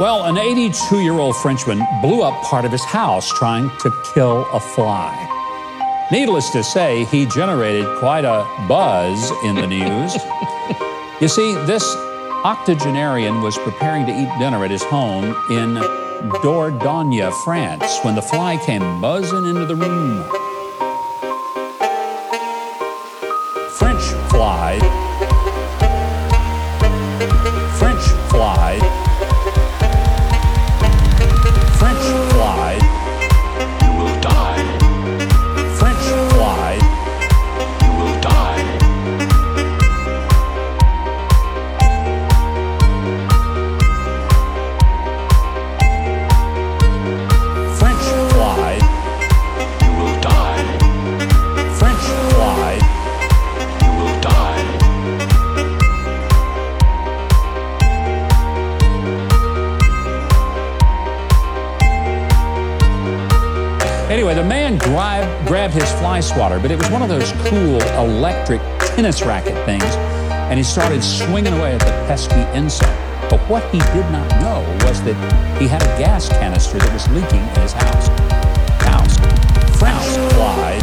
Well, an 82 year old Frenchman blew up part of his house trying to kill a fly. Needless to say, he generated quite a buzz in the news. you see, this octogenarian was preparing to eat dinner at his home in Dordogne, France, when the fly came buzzing into the room. French fly. French fly. Anyway, the man grabbed, grabbed his fly swatter, but it was one of those cool electric tennis racket things, and he started swinging away at the pesky insect. But what he did not know was that he had a gas canister that was leaking in his house. House. French fly.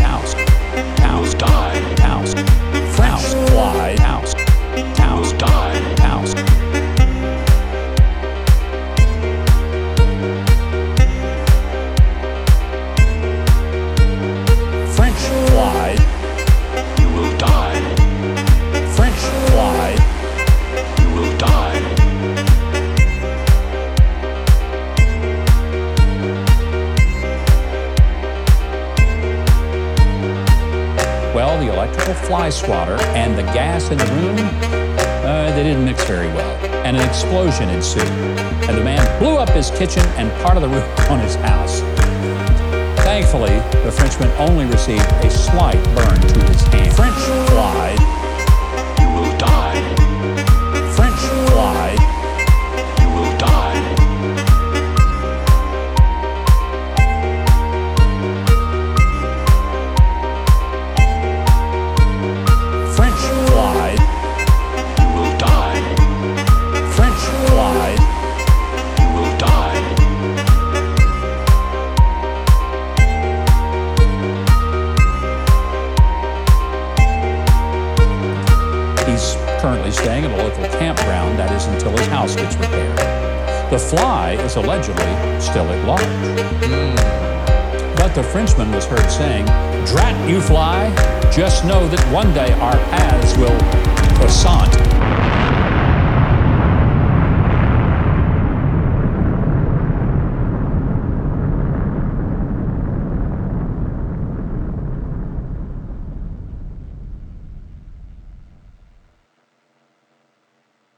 Electrical fly swatter and the gas in the room, uh, they didn't mix very well. And an explosion ensued. And the man blew up his kitchen and part of the roof on his house. Thankfully, the Frenchman only received a slight burn to his hand. French fly. Currently staying at a local campground, that is until his house gets repaired. The fly is allegedly still at large. But the Frenchman was heard saying, Drat you fly, just know that one day our paths will.